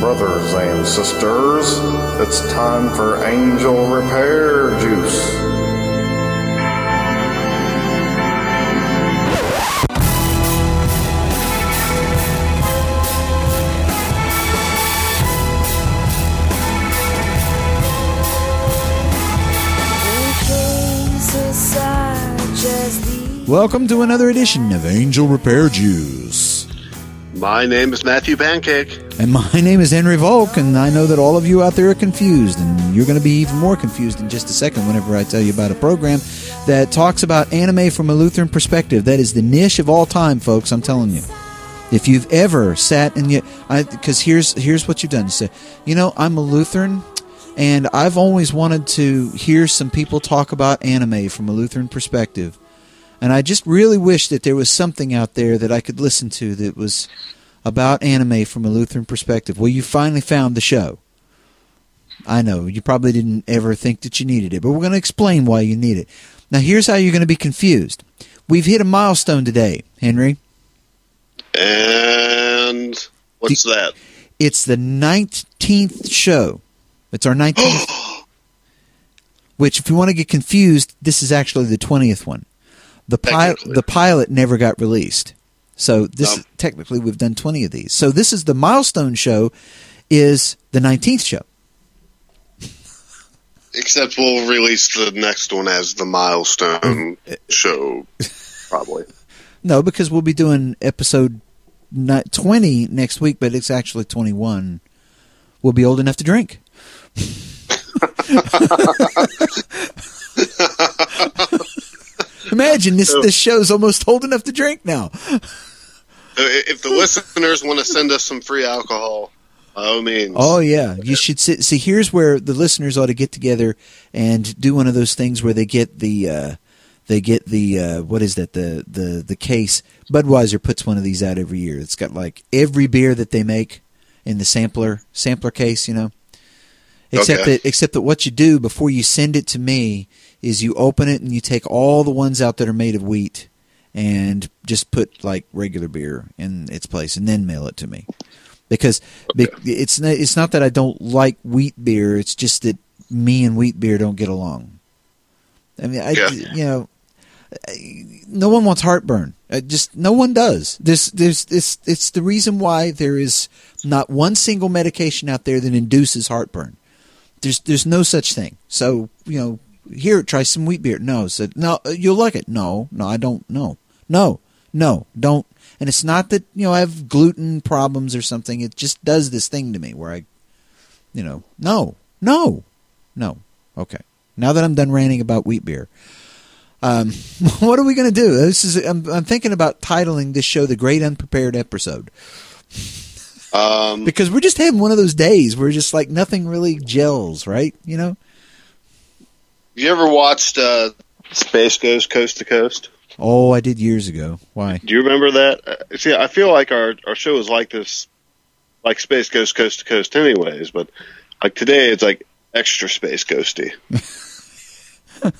Brothers and sisters, it's time for Angel Repair Juice. Welcome to another edition of Angel Repair Juice. My name is Matthew Pancake. And my name is Henry Volk, and I know that all of you out there are confused, and you're going to be even more confused in just a second whenever I tell you about a program that talks about anime from a Lutheran perspective. That is the niche of all time, folks, I'm telling you. If you've ever sat and you, because here's here's what you've done. You say, you know, I'm a Lutheran, and I've always wanted to hear some people talk about anime from a Lutheran perspective. And I just really wish that there was something out there that I could listen to that was about anime from a Lutheran perspective. Well, you finally found the show. I know you probably didn't ever think that you needed it, but we're going to explain why you need it. Now, here's how you're going to be confused. We've hit a milestone today, Henry. And what's the, that? It's the 19th show. It's our 19th. which, if you want to get confused, this is actually the 20th one. The pilot, the pilot never got released. So this no. technically we've done 20 of these. So this is the milestone show is the 19th show. Except we'll release the next one as the milestone show probably. No, because we'll be doing episode 20 next week, but it's actually 21. We'll be old enough to drink. Imagine this this show's almost old enough to drink now. If the listeners want to send us some free alcohol, by all means. Oh yeah, you should sit, see. Here's where the listeners ought to get together and do one of those things where they get the uh, they get the uh, what is that the the the case. Budweiser puts one of these out every year. It's got like every beer that they make in the sampler sampler case. You know, except okay. that except that what you do before you send it to me is you open it and you take all the ones out that are made of wheat and just put like regular beer in its place and then mail it to me. Because okay. it's not, it's not that I don't like wheat beer it's just that me and wheat beer don't get along. I mean I yeah. you know no one wants heartburn. Just no one does. There's there's it's it's the reason why there is not one single medication out there that induces heartburn. There's there's no such thing. So you know here, try some wheat beer. No, said no, you'll like it. No, no, I don't. No, no, no, don't. And it's not that you know I have gluten problems or something. It just does this thing to me where I, you know, no, no, no. Okay, now that I'm done ranting about wheat beer, um, what are we going to do? This is I'm, I'm thinking about titling this show "The Great Unprepared Episode." Um, because we're just having one of those days where just like nothing really gels, right? You know. You ever watched uh, Space Ghost Coast to Coast? Oh, I did years ago. Why? Do you remember that? Uh, see, I feel like our our show is like this, like Space Ghost Coast to Coast, anyways. But like today, it's like extra space ghosty.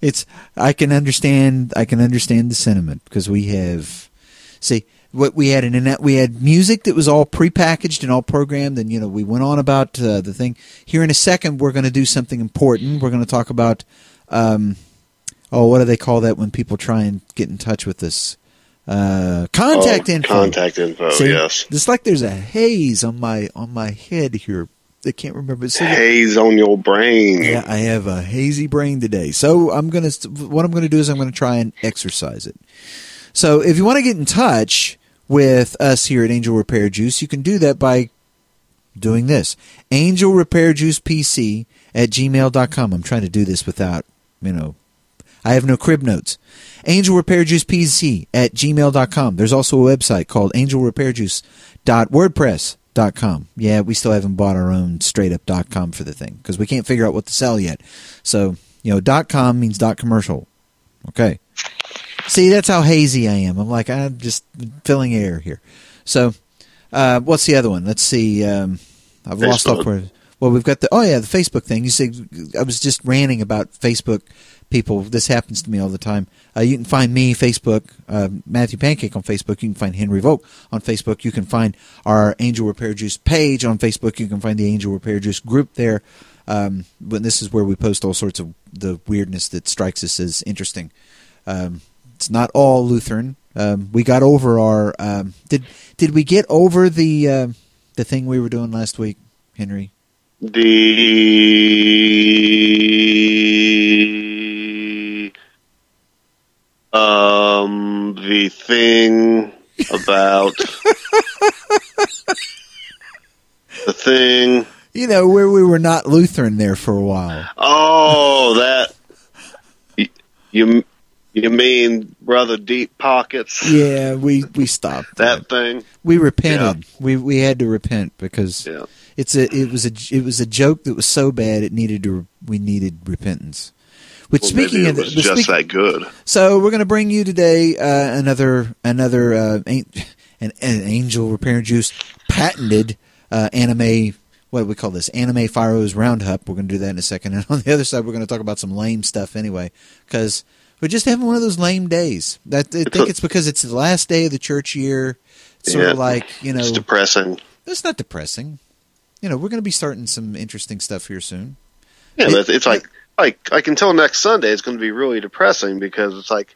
it's I can understand I can understand the sentiment because we have see what we had in we had music that was all prepackaged and all programmed and you know we went on about uh, the thing here in a second we're going to do something important we're going to talk about um, oh what do they call that when people try and get in touch with us uh, contact oh, info contact info yes it's like there's a haze on my on my head here I can't remember. So haze on your brain. Yeah, I have a hazy brain today. So I'm gonna. What I'm gonna do is I'm gonna try and exercise it. So if you want to get in touch, with us here at Angel Repair Juice, you can do that by doing this. Angel Repair Juice PC at gmail.com. I'm trying to do this without, you know, I have no crib notes. Angel Repair Juice PC at gmail.com. There's also a website called angel repair juice angelrepairjuice.wordpress.com. Yeah, we still haven't bought our own straight up .com for the thing because we can't figure out what to sell yet. So, you know, .com means dot .commercial. Okay. See, that's how hazy I am. I'm like, I'm just filling air here. So, uh, what's the other one? Let's see. Um, I've Facebook. lost where. Well, we've got the oh yeah, the Facebook thing. You said I was just ranting about Facebook people. This happens to me all the time. Uh, you can find me Facebook, uh, Matthew Pancake on Facebook. You can find Henry Volk on Facebook. You can find our Angel Repair Juice page on Facebook. You can find the Angel Repair Juice group there. Um, but this is where we post all sorts of the weirdness that strikes us as interesting. Um, it's not all Lutheran. Um, we got over our um, did did we get over the uh, the thing we were doing last week, Henry? The um the thing about the thing. You know where we were not Lutheran there for a while. Oh, that you you mean brother deep pockets? Yeah, we we stopped That thing. We repented. We we had to repent because Yeah. it's a it was a it was a joke that was so bad it needed to we needed repentance. Which Well, speaking of was just speak- that good. So we're going to bring you today uh, another another uh, an, an an Angel Repair Juice patented uh, anime. What do we call this? Anime Firo's Roundup. We're going to do that in a second. And on the other side, we're going to talk about some lame stuff anyway, because we're just having one of those lame days. That I think a- it's because it's the last day of the church year. It's sort of like you know, It's depressing. it's not depressing. You know, we're going to be starting some interesting stuff here soon. Yeah, It- it's like like like until next Sunday, it's going to be really depressing because it's like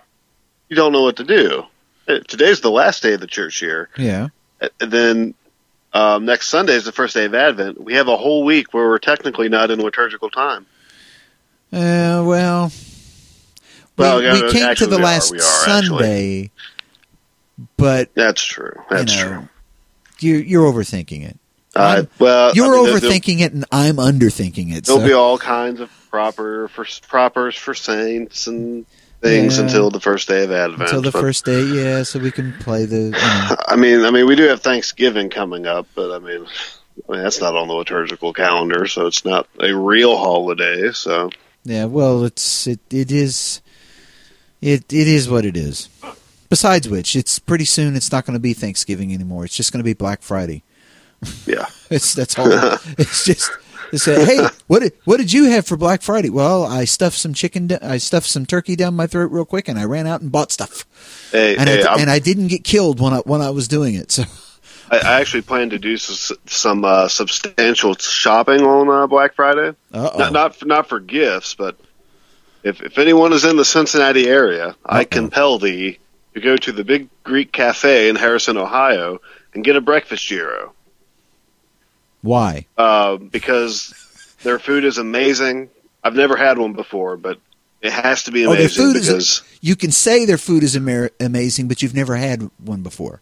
you don't know what to do. Uh, Today's the last day of the church year, Yeah. and then um, next Sunday is the first day of Advent. We have a whole week where we're technically not in liturgical time. Uh, well, we, Well, yeah, we came to the we are, last we are, actually. Sunday, but That's true. That's you know, true. You're, you're overthinking it. Uh, well, You're I mean, overthinking it, and I'm underthinking it. There'll so- be all kinds of proper for propers for saints and things Yeah. until the first day of Advent. until the but- first day, yeah, so we can play the. You know, I mean, I mean, we do have Thanksgiving coming up, but I mean, I mean that's not on the liturgical calendar, so it's not a real holiday. So yeah, well, it's it it is, it it is what it is. Besides which, it's pretty soon. It's not going to be Thanksgiving anymore. It's just going to be Black Friday. yeah, It's that's all. it's just. They say, "Hey, what did what did you have for Black Friday?" Well, I stuffed some chicken. I stuffed some turkey down my throat real quick, and I ran out and bought stuff. hey, And hey, I, and I didn't get killed when I when I was doing it. So I, I actually plan to do some uh, substantial shopping on uh, Black Friday. Uh-oh. Not not not for gifts, but if if anyone is in the Cincinnati area, I compel thee to go to the Big Greek Cafe in Harrison, Ohio, and get a breakfast gyro. why? uh, because their food is amazing. I've never had one before, but it has to be Oh, their amazing food because is. You can say their food is amer- amazing, but you've never had one before.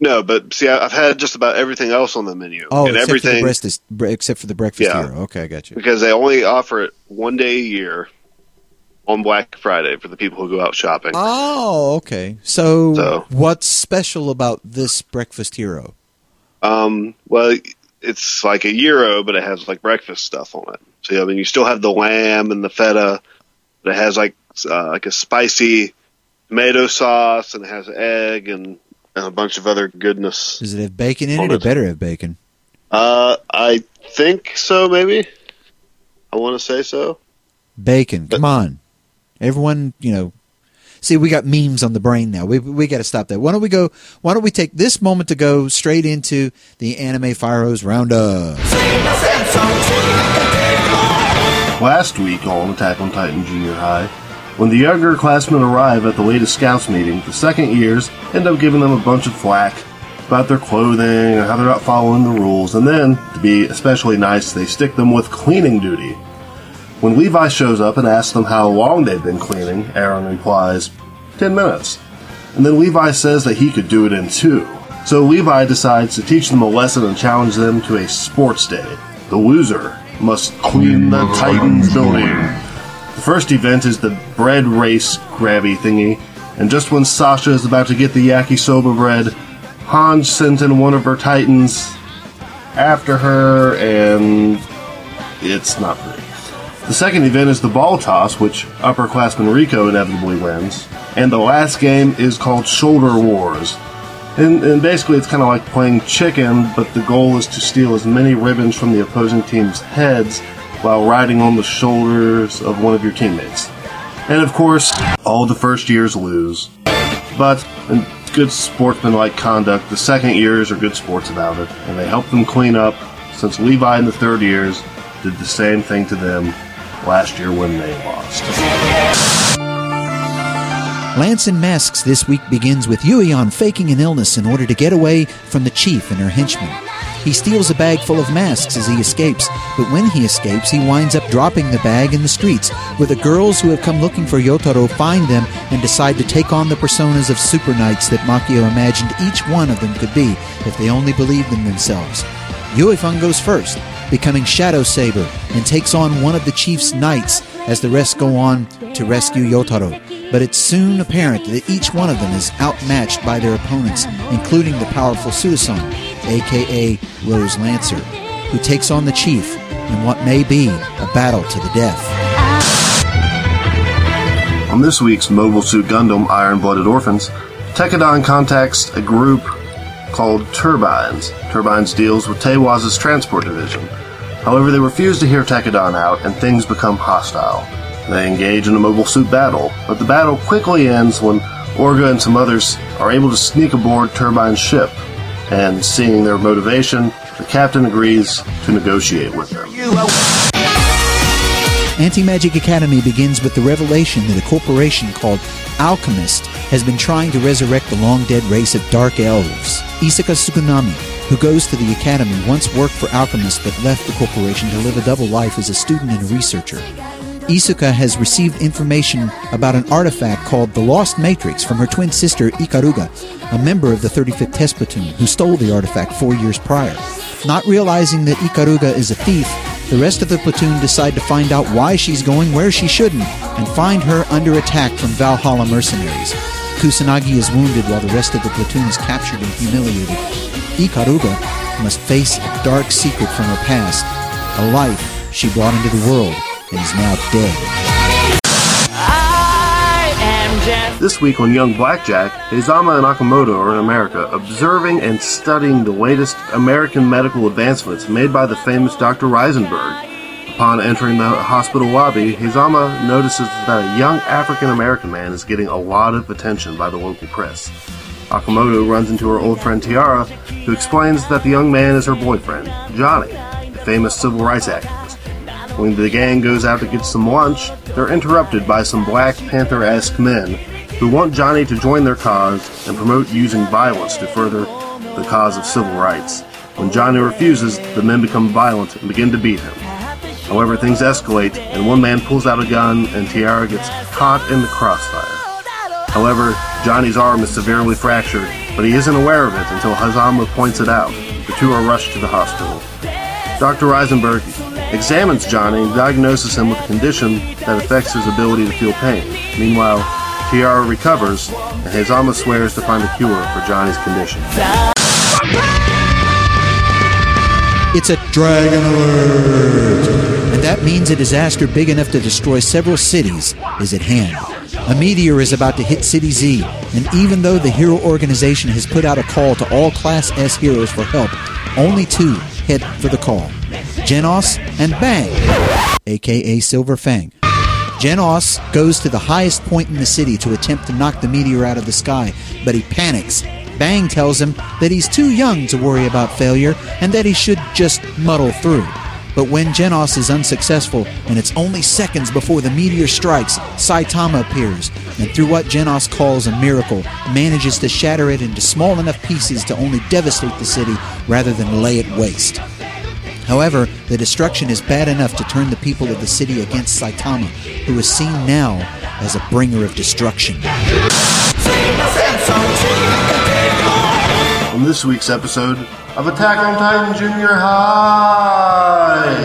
no. But see, I've had just about everything else on the menu, Oh, and except for the everything breakfast, except for the breakfast Yeah. hero. Okay, I got you. because they only offer it one day a year on Black Friday for the people who go out shopping. Oh, okay. So, So- what's special about this breakfast hero? Um, well, it's like a gyro, but it has like breakfast stuff on it. So I mean, you still have the lamb and the feta, but it has like uh, like a spicy tomato sauce, and it has egg and, and a bunch of other goodness. Does it have bacon in On it, or better have bacon? Uh, I think so. Maybe I want to say so. Bacon. But- Come on, everyone. You know, see, we got memes on the brain now. We we got to stop that. Why don't we go? Why don't we take this moment to go straight into the Anime Firos Roundup? Last week on Attack on Titan Junior High, when the younger classmen arrive at the latest scouts meeting, the second years end up giving them a bunch of flack about their clothing and how they're not following the rules, and then, to be especially nice, they stick them with cleaning duty. When Levi shows up and asks them how long they've been cleaning, Eren replies, 10 minutes. And then Levi says that he could do it in two. So Levi decides to teach them a lesson and challenge them to a sports day. The loser must clean the Titans building. The first event is the bread race grabby thingy, and just when Sasha is about to get the yakisoba bread, Hanj sent in one of her Titans after her, and it's not pretty. The second event is the ball toss, which upperclassman Rico inevitably wins. And the last game is called Shoulder Wars. And, and basically, it's kind of like playing chicken, but the goal is to steal as many ribbons from the opposing team's heads while riding on the shoulders of one of your teammates. And of course, all the first years lose. But in good sportsmanlike conduct, the second years are good sports about it, and they help them clean up since Levi in the third years did the same thing to them last year when they lost. Lance N' Masques this week begins with Yuion faking an illness in order to get away from the chief and her henchmen. He steals a bag full of masks as he escapes, but when he escapes, he winds up dropping the bag in the streets, where the girls who have come looking for Yotaro find them and decide to take on the personas of super knights that Makio imagined each one of them could be if they only believed in themselves. Yuifeng goes first, becoming Shadow Saber, and takes on one of the chief's knights as the rest go on to rescue Yotaro. But it's soon apparent that each one of them is outmatched by their opponents, including the powerful Sudasan, aka Rose Lancer, who takes on the chief in what may be a battle to the death. On this week's Mobile Suit Gundam Iron Blooded Orphans, Tekkadan contacts a group called Turbines. Turbines deals with Teiwaz's transport division. However, they refuse to hear Tekkadan out and things become hostile. They engage in a mobile suit battle, but the battle quickly ends when Orga and some others are able to sneak aboard Turbine's ship, and seeing their motivation, the captain agrees to negotiate with them. Anti Magic Academy begins with the revelation that a corporation called Alchemist has been trying to resurrect the long dead race of Dark Elves. Isuka Suginami, who goes to the academy, once worked for Alchemist but left the corporation to live a double life as a student and a researcher. Isuka has received information about an artifact called the Lost Matrix from her twin sister Ikaruga, a member of the 35th Test Platoon who stole the artifact four years prior. Not realizing that Ikaruga is a thief, the rest of the platoon decide to find out why she's going where she shouldn't and find her under attack from Valhalla mercenaries. Kusanagi is wounded while the rest of the platoon is captured and humiliated. Ikaruga must face a dark secret from her past, a life she brought into the world and is now dead. This week on Young Blackjack, Hazama and Okamoto are in America observing and studying the latest American medical advancements made by the famous Dr. Reisenberg. Upon entering the hospital lobby, Hazama notices that a young African American man is getting a lot of attention by the local press. Okamoto runs into her old friend Tiara, who explains that the young man is her boyfriend, Johnny, the famous civil rights activist. When the gang goes out to get some lunch, they're interrupted by some Black Panther esque men who want Johnny to join their cause and promote using violence to further the cause of civil rights. When Johnny refuses, the men become violent and begin to beat him. However, things escalate, and one man pulls out a gun, and Tiara gets caught in the crossfire. However, Johnny's arm is severely fractured, but he isn't aware of it until Hazama points it out. The two are rushed to the hospital. Dr. Reisenberg examines Johnny and diagnoses him with a condition that affects his ability to feel pain. Meanwhile, Tiara recovers, and Hazama swears to find a cure for Johnny's condition. It's a dragon alert! And that means a disaster big enough to destroy several cities is at hand. A meteor is about to hit City Z, and even though the hero organization has put out a call to all Class S heroes for help, only two head for the call Genos and Bang, aka Silver Fang. Genos goes to the highest point in the city to attempt to knock the meteor out of the sky, but he panics. Bang tells him that he's too young to worry about failure and that he should just muddle through. But when Genos is unsuccessful and it's only seconds before the meteor strikes, Saitama appears and through what Genos calls a miracle, manages to shatter it into small enough pieces to only devastate the city rather than lay it waste. However, the destruction is bad enough to turn the people of the city against Saitama, who is seen now as a bringer of destruction. On this week's episode of Attack on Titan Junior High,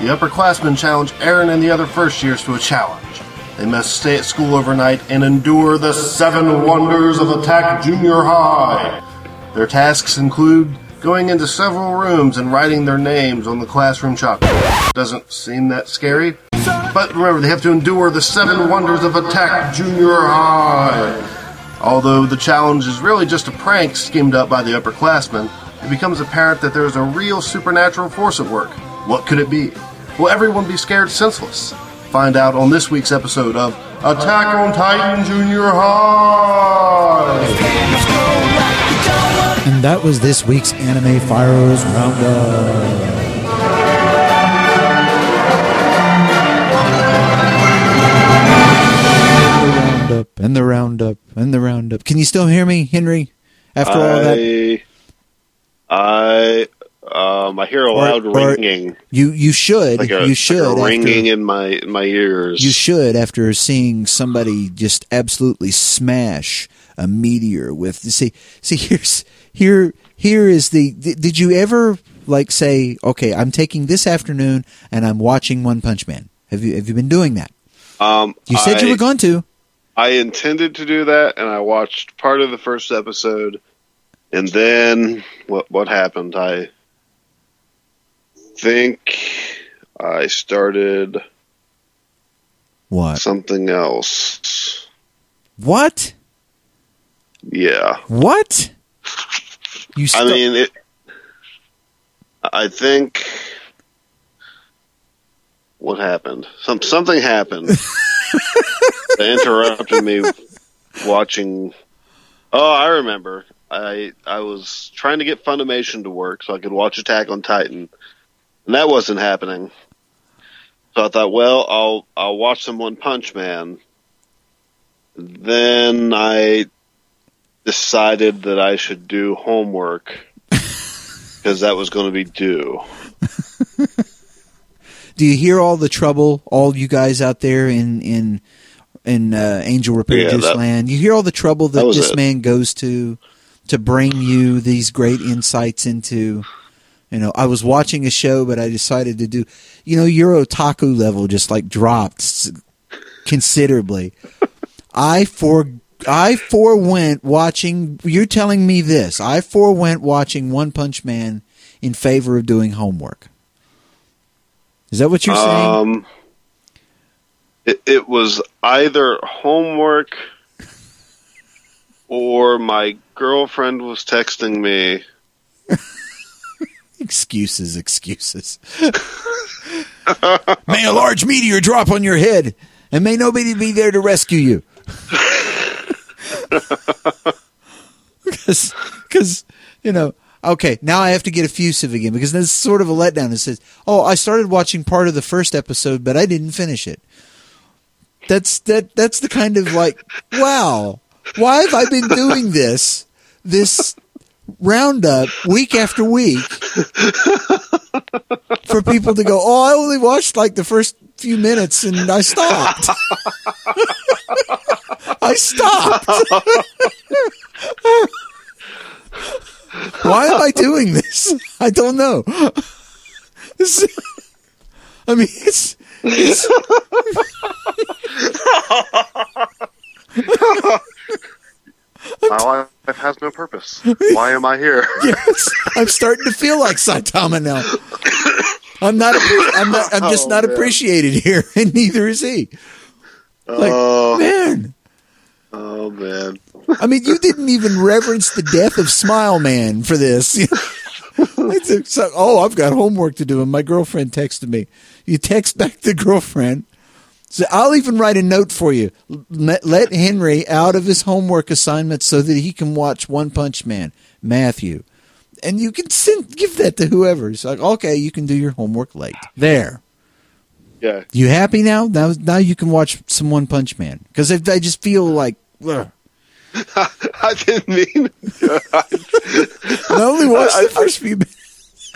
the upperclassmen challenge Eren and the other first years to a challenge. They must stay at school overnight and endure the seven wonders of Attack Junior High. Their tasks include going into several rooms and writing their names on the classroom chalkboard. Doesn't seem that scary. But remember, they have to endure the seven wonders of Attack Junior High. Although the challenge is really just a prank schemed up by the upperclassmen, it becomes apparent that there is a real supernatural force at work. What could it be? Will everyone be scared senseless? Find out on this week's episode of Attack on Titan Junior High! And that was this week's Anime Firos Roundup. Roundup and the roundup and the roundup. Can you still hear me, Henry? After all that, I, I, um, I hear a loud or- ringing, you you should like a, you should like a after- ringing in my in my ears. You should after seeing somebody just absolutely smash a meteor with see see here's here here is the did did you ever like say okay I'm taking this afternoon and I'm watching One Punch Man have you have you been doing that Um, you said you were going to I intended to do that, and I watched part of the first episode, and then what what happened? I think I started what something else. what Yeah, what you I mean it. I think what happened? Some something happened. they interrupted me watching. Oh, I remember. I I was trying to get Funimation to work so I could watch Attack on Titan, and that wasn't happening. So I thought, well, I'll I'll watch some One Punch Man. Then I decided that I should do homework because that was going to be due. Do you hear all the trouble all you guys out there in in in uh, Angel Repair Yeah, Juice that- Land? You hear all the trouble that, That this it. man goes to to bring you these great insights into you know I was watching a show but I decided to do you know your otaku level just like dropped considerably. I for I forewent watching you're telling me this I forewent watching One Punch Man in favor of doing homework is that what you're saying? Um, it, it was either homework or my girlfriend was texting me. Excuses, excuses. may a large meteor drop on your head, and may nobody be there to rescue you. Because, you know, okay, now I have to get effusive again because that's sort of a letdown. It says, "Oh, I started watching part of the first episode, but I didn't finish it." That's that. That's the kind of like, wow, why have I been doing this? This roundup week after week for people to go, oh, I only watched like the first few minutes and I stopped. I stopped. Why am I doing this? I don't know. This is- I mean, it's, it's My life has no purpose. Why am I here? yes, I'm starting to feel like Saitama now. I'm not. I'm not. I'm just Oh, not man. appreciated here, and neither is he. Like, oh, man. Oh man. I mean, you didn't even reverence the death of Smile Man for this. It's a- so- oh, I've got homework to do, and my girlfriend texted me. You text back the girlfriend. So I'll even write a note for you. Let, let Henry out of his homework assignment so that he can watch One Punch Man, Matthew, and you can send give that to whoever. It's like, okay, you can do your homework late. There. Yeah. You happy now? Now, now you can watch some One Punch Man because I just feel like. Ugh. I didn't mean. I only watched I- the first few minutes.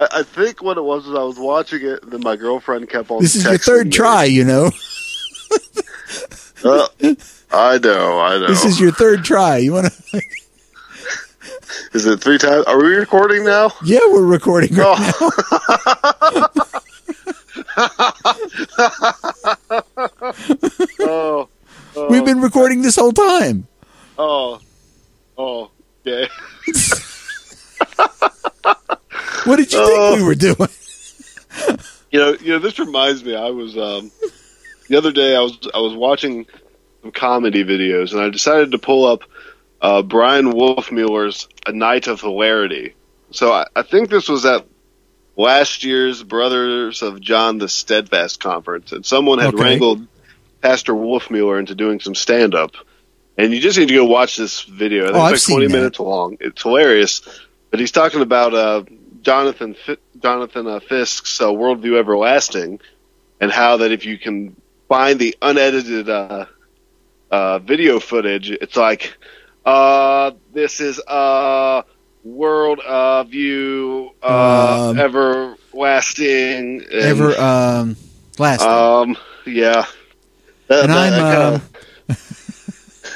I, I think what it was is I was watching it, and then my girlfriend kept on. This is your third me. try, you know. Uh, I know. I know. This is your third try. You want to? Is it three times? Are we recording now? Yeah, we're recording right Oh. Oh. oh We've been recording this whole time. Oh. Oh. Yeah. What did you Oh. think we were doing? You know. You know. This reminds me. I was um, the other day. I was I was watching some comedy videos, and I decided to pull up uh, Bryan Wolfmueller's "A Night of Hilarity." So I, I think this was at last year's Brothers of John the Steadfast conference, and someone had Okay. wrangled Pastor Wolfmueller into doing some stand up. And you just need to go watch this video. Oh, I've it's seen like 20 that. minutes long. It's hilarious. But he's talking about uh, Jonathan Fi- Jonathan uh, Fisk's uh, Worldview Everlasting and how that if you can find the unedited uh, uh, video footage, it's like, uh, this is uh, world uh, view uh, Um, everlasting. And, Ever um, last. um, yeah. That- and that- I'm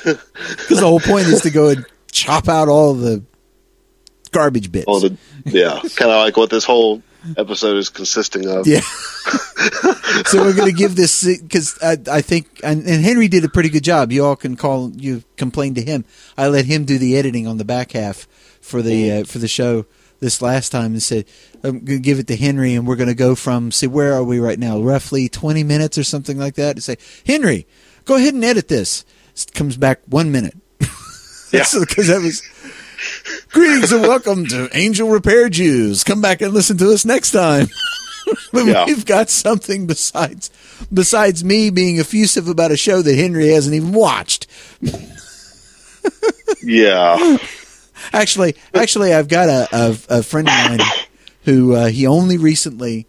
because the whole point is to go and chop out all the garbage bits. all the yeah, kind of like what this whole episode is consisting of. Yeah. so we're going to give this because I, I think and, and Henry did a pretty good job. You all can call you complain to him. I let him do the editing on the back half for the uh, for the show this last time and said I'm going to give it to Henry and we're going to go from see where are we right now roughly 20 minutes or something like that to say Henry go ahead and edit this. It comes back one minute. Yeah. because that was. Greetings and welcome to Angel Repair Juice. Come back and listen to us next time. Yeah. we've got something besides besides me being effusive about a show that Henry hasn't even watched. Yeah. Actually, actually, I've got a a, a friend of mine who uh, he only recently.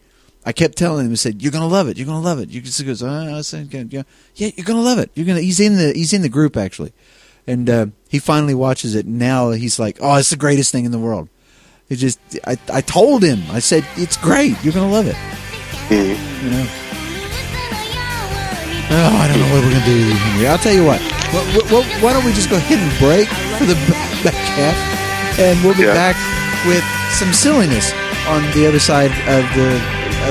I kept telling him, I said, "You're gonna love it. You're gonna love it." You just goes, oh, I said, yeah, yeah, you're gonna love it. You're gonna. He's in the he's in the group actually, and uh, he finally watches it. Now he's like, "Oh, it's the greatest thing in the world." It just, I, I told him, I said, "It's great. You're gonna love it." You know. Oh, I don't know what we're gonna do, Henry. I'll tell you what. Wh- wh- wh- Why don't we just go ahead and break for the b- back half, and we'll be Yeah. back with some silliness on the other side of the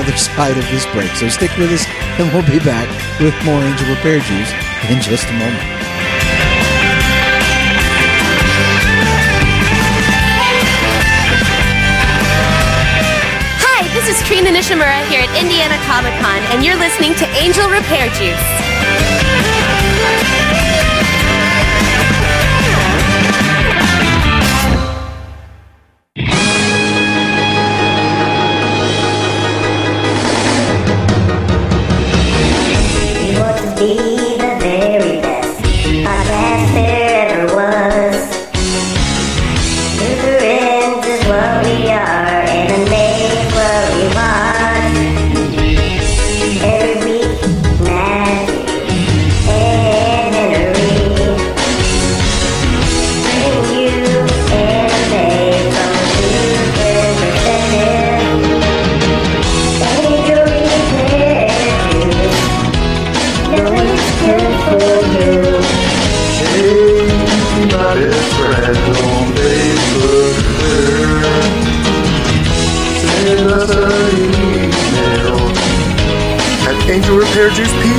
other side of this break. So stick with us, and we'll be back with more Angel Repair Juice in just a moment. Hi, this is Trina Nishimura here at Indiana Comic Con, and you're listening to Angel Repair Juice.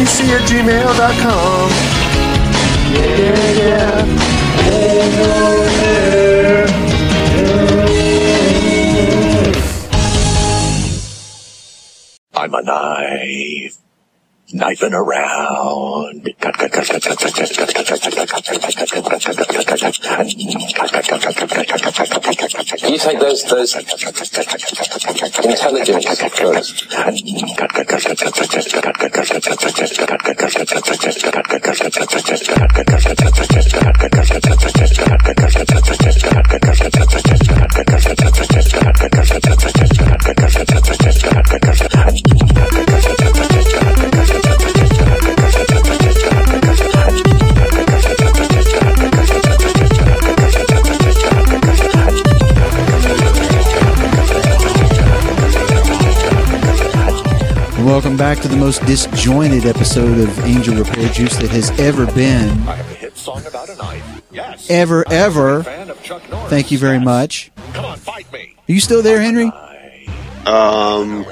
bbc at gmail.com. Yeah, yeah, yeah. Hey, no, hey. Cut, cut, You take those those intelligence drugs. back to the most disjointed episode of Angel Repair Juice that has ever been. I have a hit song about a knife. Yes. Ever, I'm a ever. fan of Chuck Norris. Thank you very Yes. much. Come on, fight me. Are you still there, Henry? Um,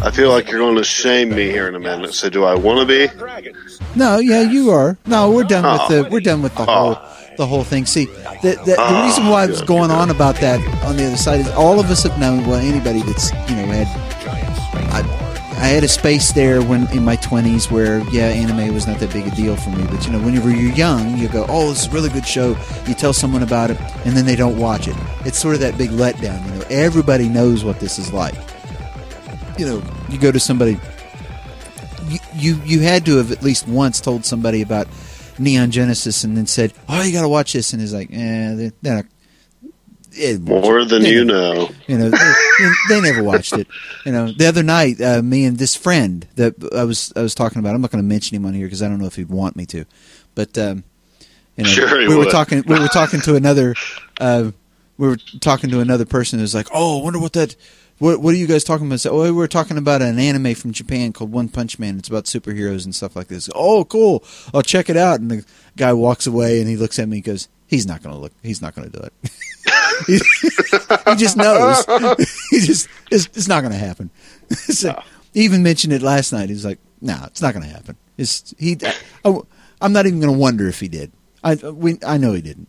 I feel like you're going to shame me here in a minute. So, do I want to be? Dragons. No, yeah, you are. No, we're done with Oh. the we're done with the whole the whole thing. See, the the, the Oh, reason why I was going on about that on the other side is all of us have known. Well, anybody that's you know had Giant snake. I, had a space there when in my twenties where yeah, anime was not that big a deal for me. But you know, whenever you're young, you go, "Oh, this is a really good show." You tell someone about it, and then they don't watch it. It's sort of that big letdown. You know, everybody knows what this is like. You know, you go to somebody. You you, you had to have at least once told somebody about Neon Genesis, and then said, "Oh, you got to watch this," and it's like, "Eh, they're, they're not." Eh, More than you know. you know, they, they never watched it. You know, the other night, uh, me and this friend that I was I was talking about. I'm not going to mention him on here because I don't know if he'd want me to. But um, you know, Sure we were talking. We were talking to another. Uh, we were talking to another person who's like, "Oh, I wonder what that." What, what are you guys talking about? So, oh, we were talking about an anime from Japan called One Punch Man. It's about superheroes and stuff like this. Oh, cool! I'll check it out. And the guy walks away and he looks at me. and goes, "He's not going to look. He's not going to do it." he, he just knows. he just it's, it's not going to happen. so, He even mentioned it last night. He's like, "No, it's not going to happen." It's he. I, I'm not even going to wonder if he did. I we I know he didn't.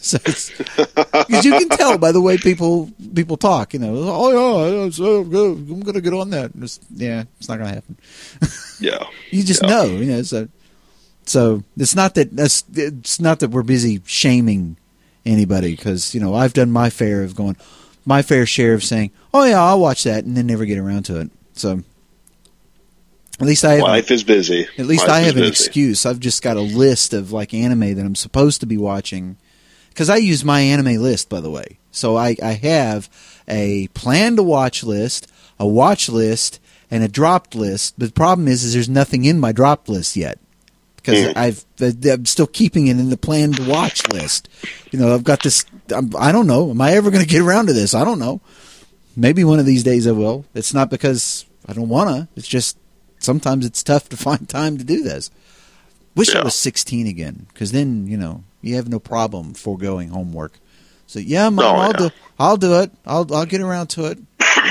so because you can tell by the way people people talk. You know, oh yeah, uh, good. I'm going to get on that. It's- yeah, it's not going to happen. Yeah. You just Yeah. know, you know. So, so it's not that that's it's not that we're busy shaming anybody because you know I've done my fair of going, my fair share of saying, oh yeah, I'll watch that, and then never get around to it. So at least I have Life is busy. at least Life I have an busy. excuse. I've just got a list of like anime that I'm supposed to be watching because I use MyAnimeList, by the way. So I, I have a plan to watch list, a watch list, and a dropped list. But the problem is, is there's nothing in my dropped list yet because Mm. I've I'm still keeping it in the planned watch list. You know, I've got this. I'm, I don't know. Am I ever going to get around to this? I don't know. Maybe one of these days I will. It's not because I don't wanna. It's just sometimes it's tough to find time to do this. Wish I was 16 again, because then you know you have no problem foregoing homework. So yeah, mom, Oh, I'll yeah. do. I'll do it. I'll I'll get around to it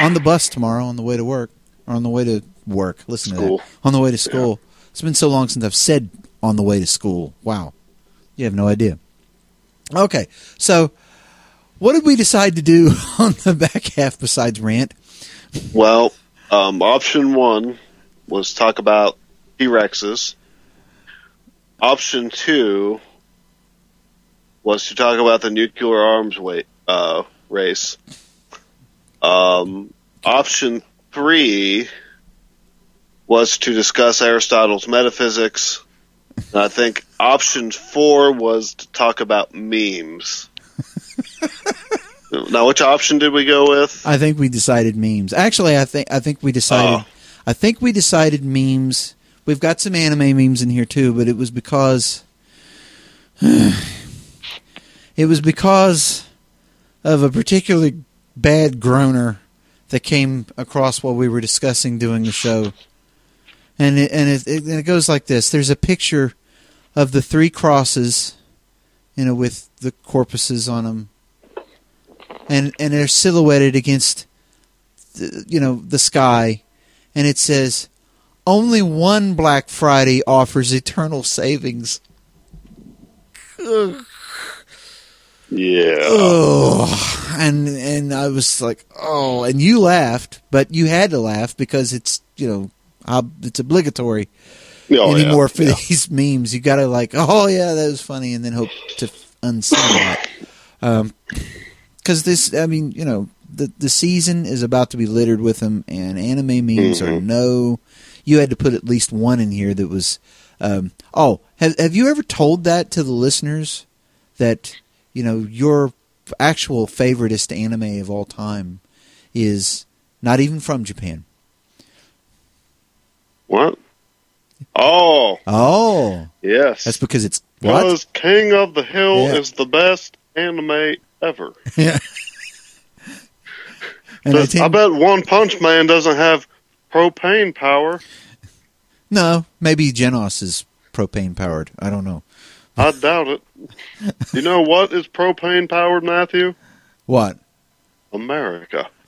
on the bus tomorrow on the way to work or on the way to work. Listen to that. On the way to school. It's been so long since I've said on the way to school. Wow, you have no idea. Okay, so what did we decide to do on the back half besides rant? Well, um, option one was talk about T Rexes. Option two was to talk about the nuclear arms weight, uh, race. Um, option three was to discuss Aristotle's metaphysics. And I think option four was to talk about memes. now, which option did we go with? I think we decided memes. Actually, I think I think we decided. Oh. I think we decided memes. We've got some anime memes in here too, but it was because it was because of a particularly bad groaner that came across while we were discussing doing the show, and it, and it, it, and it goes like this: There's a picture of the three crosses, you know, with the corpuses on them, and and they're silhouetted against, the, you know, the sky, and it says, "Only one Black Friday offers eternal savings." Yeah. Oh, and and I was like, oh, and you laughed, but you had to laugh because it's you know, ob- it's obligatory Oh, yeah. anymore for Yeah. these memes. You got to like, oh yeah, that was funny, and then hope to unsee that. Because this, I mean, you know, the the season is about to be littered with them, and anime memes are Mm-hmm. no. You had to put at least one in here that was. Um, oh, have have you ever told that to the listeners that you know your actual favoritist anime of all time is not even from Japan? What? Oh, Oh, yes. that's because it's what? Because King of the Hill Yeah. is the best anime ever. Yeah. And I I, bet One Punch Man doesn't have propane power. no, maybe Genos is propane powered. I don't know. I doubt it. You know what is propane powered, Matthew? What? America.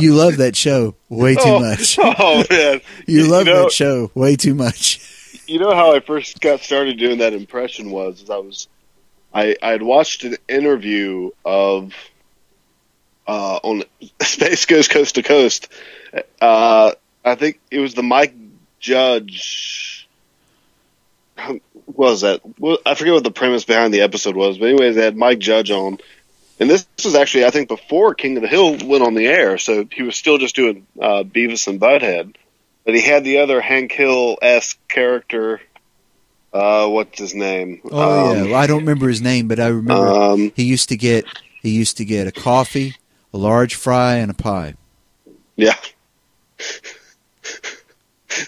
You love that show way too Oh, much. Oh man, You love know, that show way too much. You know how I first got started doing that impression was is I was I I had watched an interview of uh, on Space Ghost Coast to Coast. Uh, I think it was the Mike Judge. What was that? I forget what the premise behind the episode was, but anyways, they had Mike Judge on, and this was actually I think before King of the Hill went on the air, so he was still just doing uh, Beavis and Butthead, but he had the other Hank Hill esque character. Uh, what's his name? Oh Um, yeah, well, I don't remember his name, but I remember Um, he used to get he used to get a coffee, a large fry, and a pie. yeah.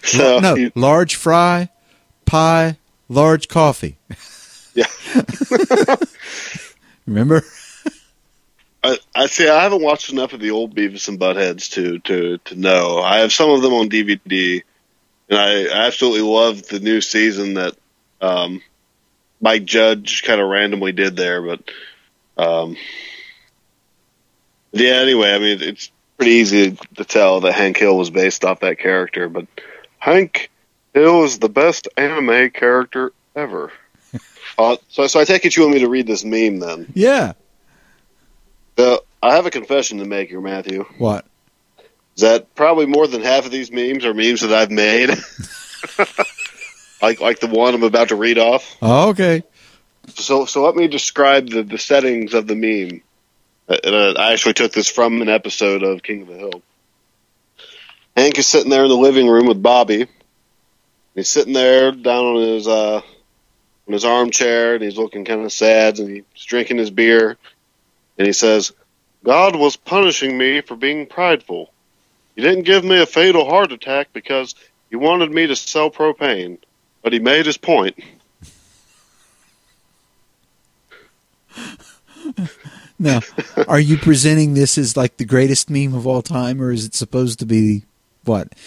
so no, he- large fry, pie, large coffee. Yeah. Remember? I, I see. I haven't watched enough of the old Beavis and Buttheads to to to know. I have some of them on DVD, and I absolutely love the new season that um, Mike Judge kind of randomly did there. But um, yeah, anyway, I mean, it's pretty easy to tell that Hank Hill was based off that character. But Hank Hill is the best anime character ever. uh, so, so I take it you want me to read this meme then? Yeah. So I have a confession to make here, Matthew. What? Is that probably more than half of these memes are memes that I've made. like like the one I'm about to read off. Oh, okay. So so let me describe the, the settings of the meme. Uh, uh, I actually took this from an episode of King of the Hill. Hank is sitting there in the living room with Bobby. He's sitting there down on his uh, on his armchair, and he's looking kind of sad, and he's drinking his beer, and he says, "God was punishing me for being prideful. He didn't give me a fatal heart attack because he wanted me to sell propane, but he made his point." Now, are you presenting this as like the greatest meme of all time, or is it supposed to be what?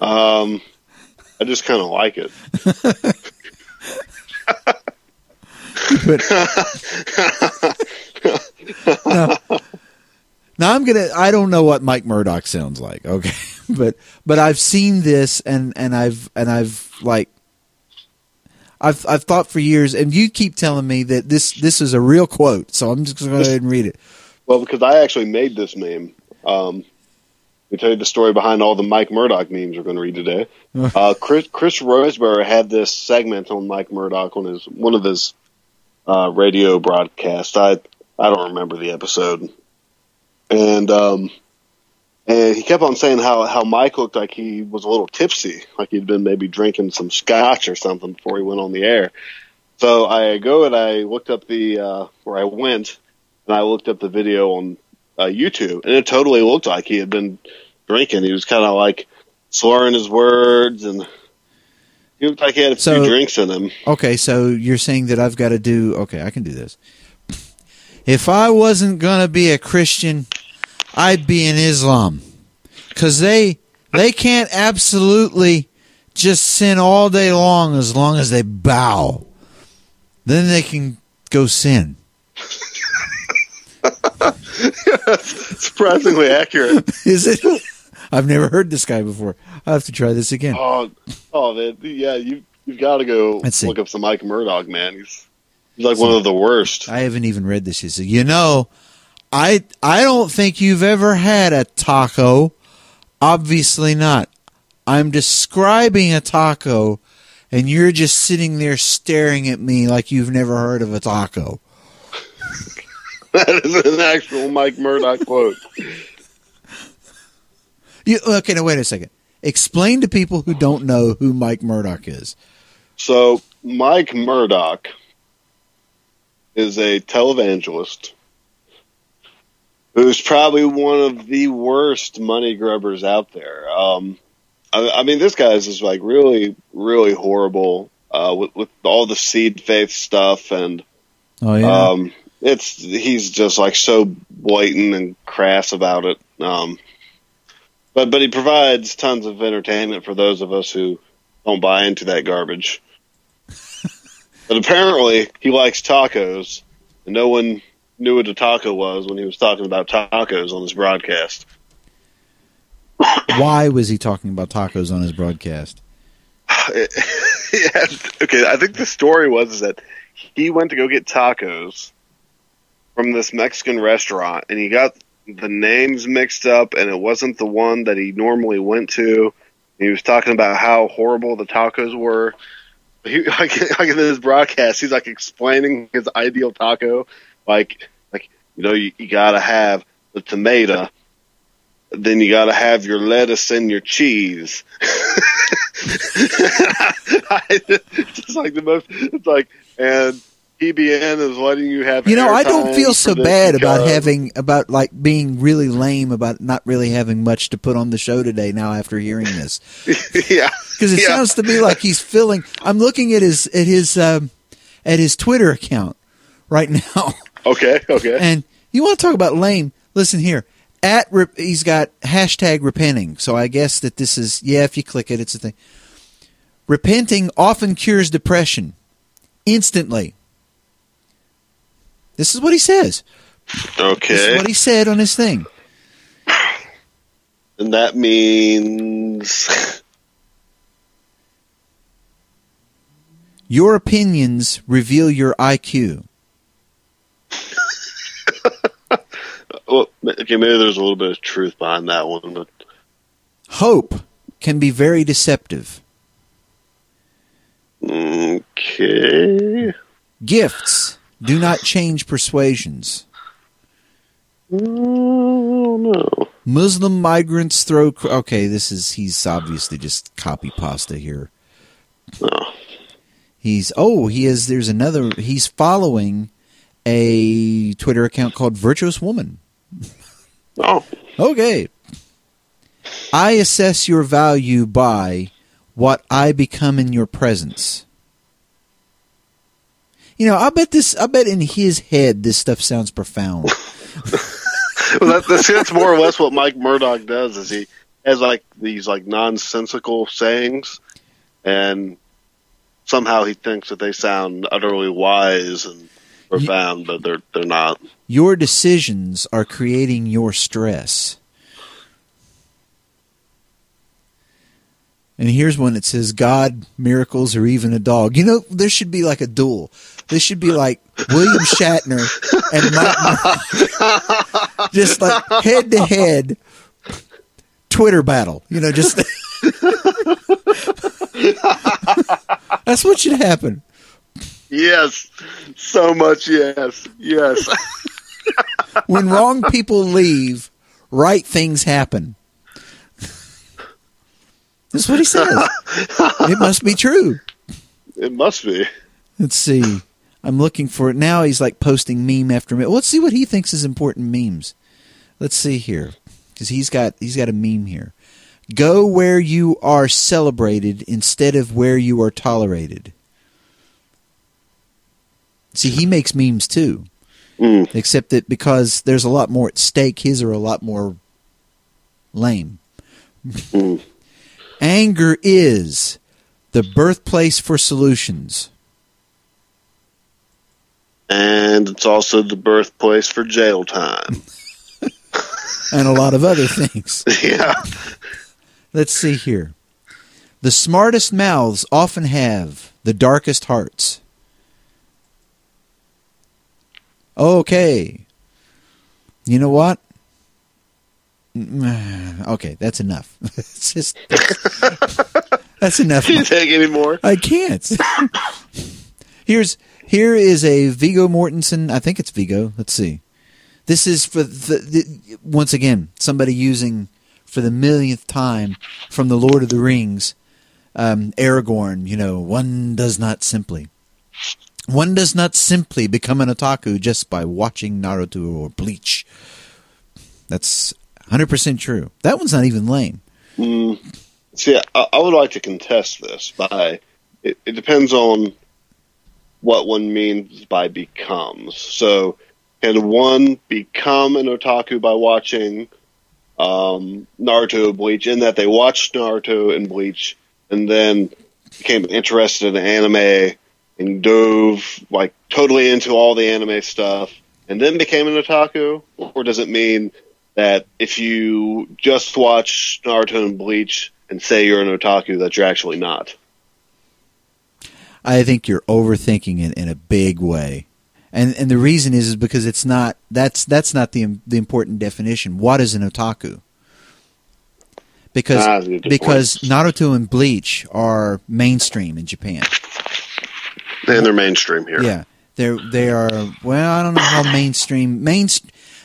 Um, I just kind of like it. now, now I'm gonna. I don't know what Mike Murdock sounds like. Okay, but but I've seen this and and I've and I've like. I've I've thought for years, and you keep telling me that this this is a real quote, so I'm just going to go ahead and read it. Well, because I actually made this meme. Um, let me tell you the story behind all the Mike Murdock memes we're going to read today. Uh, Chris, Chris Rosebrough had this segment on Mike Murdock on his one of his uh, radio broadcasts. I I don't remember the episode, and um, and he kept on saying how how Mike looked like he was a little tipsy, like he'd been maybe drinking some scotch or something before he went on the air. So I go and I looked up the uh, where I went, and I looked up the video on uh, YouTube, and it totally looked like he had been drinking. He was kind of like slurring his words, and he looked like he had a So- few drinks in him. Okay, so you're saying that I've got to do. Okay, I can do this. If I wasn't gonna be a Christian, I'd be in Islam, because they they can't absolutely just sin all day long as long as they bow. Then they can go sin. Surprisingly accurate. Is it? I've never heard this guy before. I have to try this again. Oh, oh man, yeah, you you've got to go look up some Mike Murdock, man. He's like one of the worst. I haven't even read this yet. So, you know, I I don't think you've ever had a taco. Obviously not. I'm describing a taco, and you're just sitting there staring at me like you've never heard of a taco. that is an actual Mike Murdock quote. You, okay, now wait a second. Explain to people who don't know who Mike Murdock is. So Mike Murdock is a televangelist who's probably one of the worst money grubbers out there. Um, I, I mean, this guy is just like really, really horrible uh, with, with all the seed faith stuff, and Oh yeah. um, it's he's just like so blatant and crass about it. Um, but but he provides tons of entertainment for those of us who don't buy into that garbage. But apparently, he likes tacos, and no one knew what a taco was when he was talking about tacos on his broadcast. Why was he talking about tacos on his broadcast? yeah, okay, I think the story was that he went to go get tacos, from this Mexican restaurant, and he got the names mixed up, and it wasn't the one that he normally went to. He was talking about how horrible the tacos were. He, like, like in this broadcast, he's like explaining his ideal taco, like like you know you, you gotta have the tomato, then you gotta have your lettuce and your cheese. it's just like the most. It's like and PBN is letting you have. You know, I don't feel so bad about having about like being really lame about not really having much to put on the show today. Now after hearing this, yeah, because it Yeah. sounds to me like he's filling. I'm looking at his at his um, at his Twitter account right now, Okay, okay. and you want to talk about lame? Listen here. At rep- he's got hashtag repenting, so I guess that this is yeah. If you click it, it's a thing. Repenting often cures depression instantly. This is what he says. This is Okay. what he said on his thing. And that means Your opinions reveal your IQ. well, okay, maybe there's a little bit of truth behind that one, but Hope can be very deceptive. okay. Gifts do not change persuasions. Oh no. Muslim migrants throw. Cr- okay, this is he's obviously just copy pasta here. No. He's oh he is. There's another. He's following a Twitter account called Virtuous Woman. Oh. Okay. I assess your value by what I become in your presence. You know, I bet this. I bet in his head this stuff sounds profound. Well, that, that's, that's more or less what Mike Murdock does. Is he has like these like nonsensical sayings, and somehow he thinks that they sound utterly wise and profound, but they're they're not. Your decisions are creating your stress. And here's one that says God, miracles, or even a dog. You know, there should be like a duel. This should be like William Shatner and Mike just like head to head Twitter battle. You know, just that's what should happen. Yes, so much. Yes, yes. When wrong people leave, right things happen. That's what he says. It must be true. it must be. Let's see. I'm looking for it now. He's like posting meme after meme. Let's see what he thinks is important memes. Let's see here, because he's got he's got a meme here. Go where you are celebrated instead of where you are tolerated. See, he makes memes too, Mm. except that because there's a lot more at stake, his are a lot more lame. Mm. Anger is the birthplace for solutions. And it's also the birthplace for jail time. and a lot of other things. yeah. Let's see here. The smartest mouths often have the darkest hearts. Okay. You know what? Okay, that's enough. it's just that's enough. Can you take any more? I can't. Here's here is a Viggo Mortensen. I think it's Viggo. Let's see. This is for the, the once again somebody using for the millionth time from the Lord of the Rings. Um, Aragorn, you know, one does not simply. One does not simply become an otaku just by watching Naruto or Bleach. That's 100% true. That one's not even lame. Mm, see, I, I would like to contest this by. It, it depends on what one means by becomes. So, can one become an otaku by watching um, Naruto, Bleach, in that they watched Naruto and Bleach, and then became interested in anime and dove like totally into all the anime stuff, and then became an otaku, or does it mean that if you just watch Naruto and Bleach and say you're an otaku, that you're actually not? I think you're overthinking it in a big way. And and the reason is is because it's not that's that's not the the important definition. What is an otaku? Because Ah, that's a good because. Naruto and Bleach are mainstream in Japan. And they're mainstream here. Yeah, they're they are. Well, I don't know how mainstream main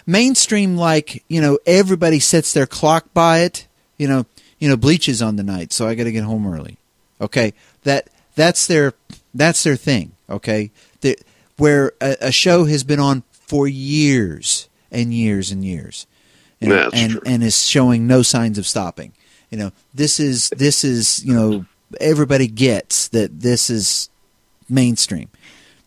mainstream like you know everybody sets their clock by it. You know, you know Bleach is on the night, so I got to get home early. Okay, that that's their that's their thing. Okay, the, where a, a show has been on for years and years and years, you know, That's and true. and is showing no signs of stopping. You know, this is this is you know everybody gets that this is mainstream.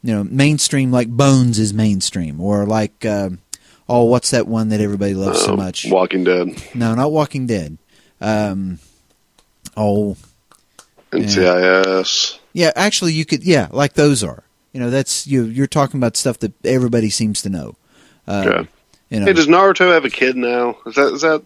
You know, mainstream like Bones is mainstream, or like um, oh, what's that one that everybody loves so Um, much? Walking Dead, No, not Walking Dead. Um, oh, NCIS. yeah. Actually, you could. Yeah, like those are. You know, that's you. You're talking about stuff that everybody seems to know. Uh, Okay. You know, Hey, does Naruto have a kid now? Is that is that?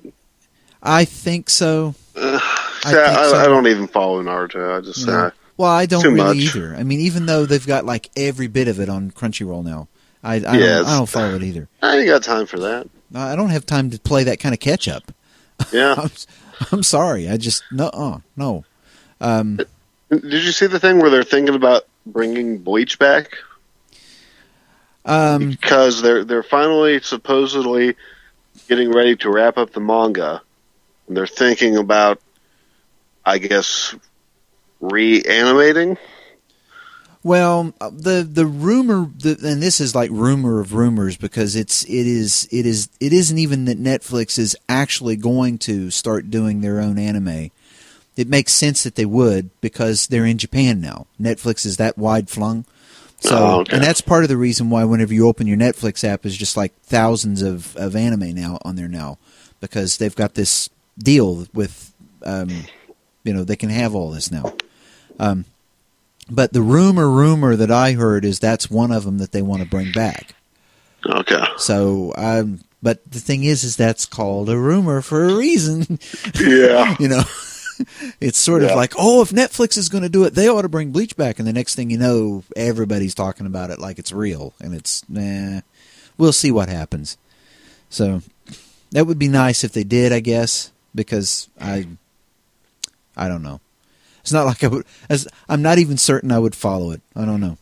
I think so. Uh, I I, think I, so. I don't even follow Naruto. I just No. uh, Well, I don't really much. either. I mean, even though they've got like every bit of it on Crunchyroll now, I I, Yeah, don't, I don't follow it either. I ain't got time for that. I don't have time to play that kind of catch up. Yeah. I'm, I'm sorry. I just no, uh, no. Um, Did you see the thing where they're thinking about bringing Bleach back um, because they're they're finally supposedly getting ready to wrap up the manga, and they're thinking about, I guess, reanimating. Well, uh, the the rumor, the, and this is like rumor of rumors because it's it is it is it isn't even that Netflix is actually going to start doing their own anime. It makes sense that they would because they're in Japan now. Netflix is that wide flung, so Oh, okay. and that's part of the reason why whenever you open your Netflix app is just like thousands of of anime now on there now because they've got this deal with um, you know they can have all this now. Um, but the rumor, rumor that I heard is that's one of them that they want to bring back. Okay. So, um, but the thing is, is that's called a rumor for a reason. Yeah. you know, it's sort of like, oh, if Netflix is going to do it, they ought to bring Bleach back. And the next thing you know, everybody's talking about it like it's real, and it's nah. We'll see what happens. So that would be nice if they did, I guess, because I, I don't know. It's not like I would. As I'm not even certain I would follow it. I don't know.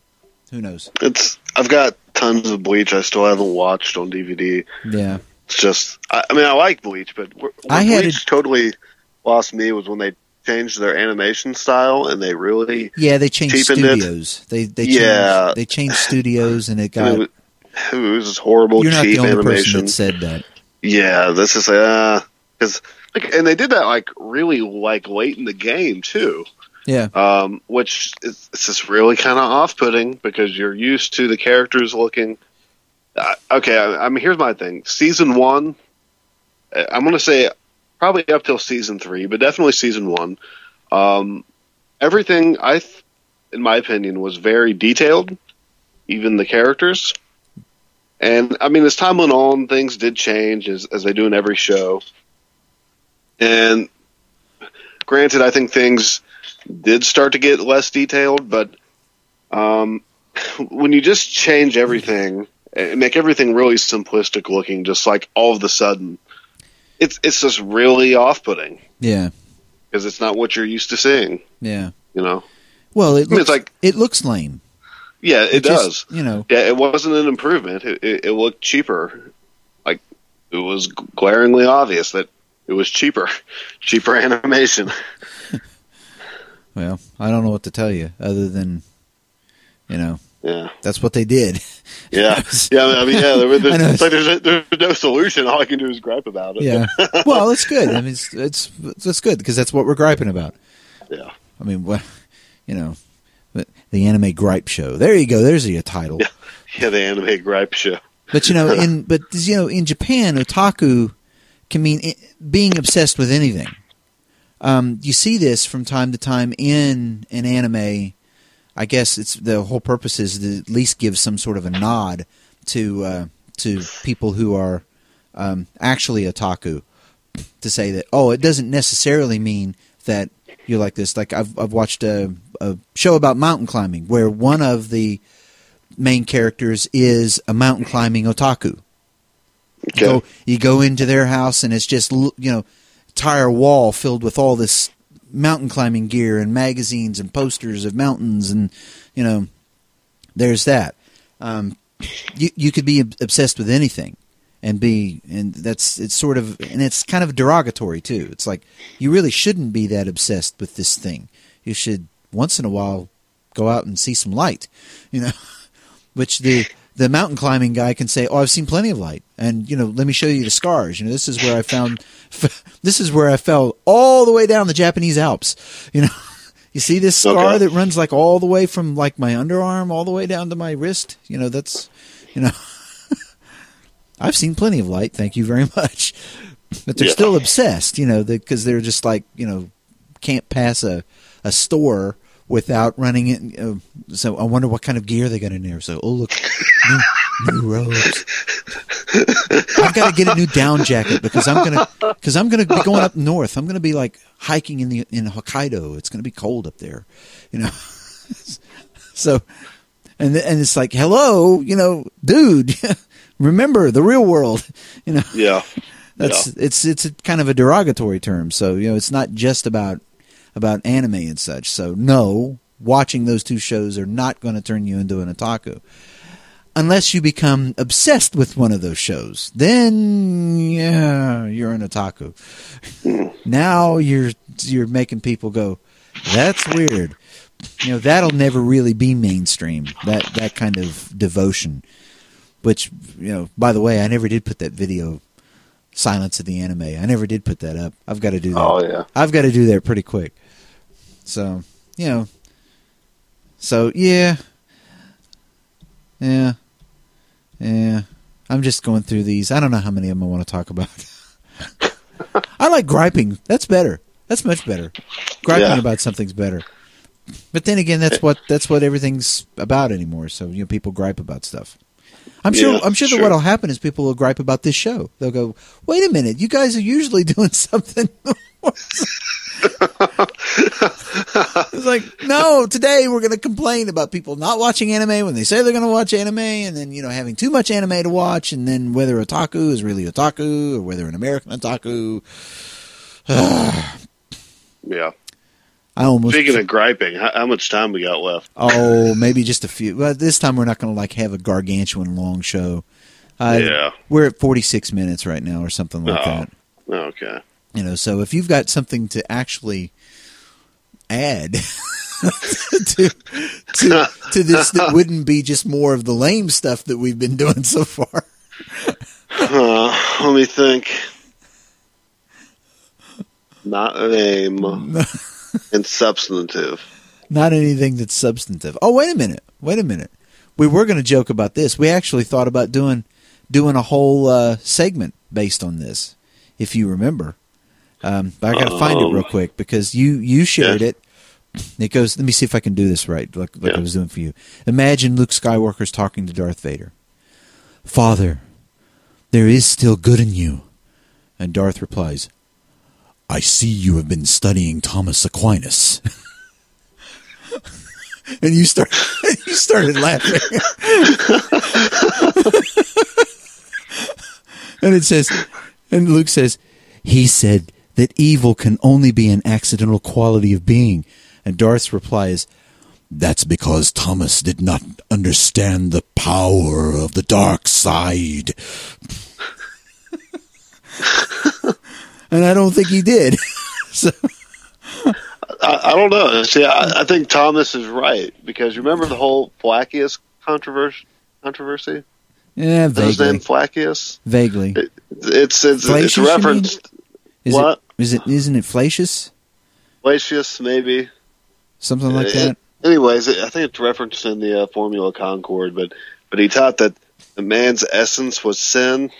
Who knows? It's I've got tons of Bleach I still haven't watched on DVD. Yeah. It's just I, I mean I like Bleach, but where, where I had Bleach totally lost me was when they changed their animation style and they really Yeah, they changed Cheapened it. studios. They they Yeah. changed, they changed studios, and it got. it was, it was horrible You're not cheap the only person animation. that said that. Yeah, this is uh because like, and they did that like really like late in the game too. Yeah, um, which is it's just really kind of off-putting because you're used to the characters looking. Uh, okay, I, I mean, here's my thing: season one, I'm going to say probably up till season three, but definitely season one. Um, everything I, th- in my opinion, was very detailed, even the characters. And I mean, as time went on, things did change as, as they do in every show. And granted, I think things did start to get less detailed, but um, when you just change everything and make everything really simplistic looking, just like all of the sudden, it's it's just really off-putting yeah, because it's not what you're used to seeing. yeah. You know? Well, it I mean, looks it's like- it looks lame. Yeah, it, It does. just, you know. Yeah, it wasn't an improvement. It, it, it looked cheaper. Like it was glaringly obvious that it was cheaper, cheaper animation. Well, I don't know what to tell you other than, you know, Yeah. that's what they did. Yeah, yeah. I mean, yeah. There, there, I it's like there's, a, there's no solution. All I can do is gripe about it. Yeah. well, it's good. I mean, it's it's it's good because that's what we're griping about. yeah. I mean, what you know, the- the anime gripe show. There you go. There's your title. Yeah. Yeah, the anime gripe show. But you know, in but you know, in Japan, otaku can mean being obsessed with anything. Um, you see this from time to time in an anime. I guess it's the whole purpose is to at least give some sort of a nod to uh, to people who are um, actually otaku to say that oh, it doesn't necessarily mean that you're like this. Like I've I've watched a, a show about mountain climbing where one of the main characters is a mountain climbing otaku. Okay. Go, you go into their house and it's just you know entire wall filled with all this mountain climbing gear and magazines and posters of mountains and you know there's that. Um, you you could be obsessed with anything and be and that's it's sort of and it's kind of derogatory too. It's like you really shouldn't be that obsessed with this thing. You should once in a while go out and see some light, you know. Which the the mountain climbing guy can say, "Oh, I've seen plenty of light, and you know, let me show you the scars. You know, this is where I found, this is where I fell all the way down the Japanese Alps. You know, you see this oh, scar Okay. that runs like all the way from like my underarm all the way down to my wrist. You know, that's, you know, I've seen plenty of light. Thank you very much. But they're Yeah. still obsessed, you know, because they're just like, you know, can't pass a, a store without running it. Uh, so I wonder what kind of gear they got in there. So, oh, look, new, new robes. I've got to get a new down jacket because I'm gonna because I'm gonna be going up north. I'm gonna be like hiking in the in Hokkaido. It's gonna be cold up there, you know. so, and and it's like, hello, you know, dude, remember the real world, you know. Yeah. That's it's it's a kind of a derogatory term. So you know, it's not just about about anime and such. So no, watching those two shows are not going to turn you into an otaku. Unless you become obsessed with one of those shows, then yeah, you're an otaku. Hmm. now you're you're making people go, that's weird. You know that'll never really be mainstream. That that kind of devotion. Which you know, by the way, I never did put that video Silence of the Anime. I never did put that up. I've got to do that. Oh yeah. I've got to do that pretty quick. So, you know. So, yeah. Yeah. Yeah. I'm just going through these. I don't know how many of them I want to talk about. I like griping. That's better. That's much better. Griping Yeah. about something's better. But then again, that's eh. what that's what everything's about anymore. So, you know, people gripe about stuff. I'm sure. Yeah, I'm sure, that what'll happen is people will gripe about this show. They'll go, "Wait a minute, you guys are usually doing something." it's like, no, today we're going to complain about people not watching anime when they say they're going to watch anime, and then you know having too much anime to watch, and then whether otaku is really otaku or whether an American otaku. Yeah. I almost Speaking of griping, how, how much time we got left? Oh, maybe just a few. Well, this time we're not going to like have a gargantuan long show. Uh, Yeah. we're at 46 minutes right now, or something like Oh. that. Okay. You know, so if you've got something to actually add to to to this that wouldn't be just more of the lame stuff that we've been doing so far. Uh, let me think. Not a name and substantive. Not anything that's substantive. Oh, wait a minute. Wait a minute. We were going to joke about this. We actually thought about doing doing a whole uh, segment based on this, if you remember. Um, but I got to find it real Um, quick because you you shared yeah. it. It goes. Let me see if I can do this right, like like Yeah. I was doing for you. Imagine Luke Skywalker's talking to Darth Vader. Father, there is still good in you, and Darth replies, "I see you have been studying Thomas Aquinas." and you start you started laughing. and it says and Luke says, he said that evil can only be an accidental quality of being. And Darth's reply is, that's because Thomas did not understand the power of the dark side. And I don't think he did. so I, I don't know. See, I, I think Thomas is right because remember the whole Flacius controversy. Controversy. yeah, Is his name Flacius? Vaguely. It, it's it's Flacius, it's referenced Is what? it is it isn't it Flacius? Flacius, maybe. Something like It- that? Anyways, I think it's referenced in the uh, Formula Concord, but but he taught that the man's essence was sin.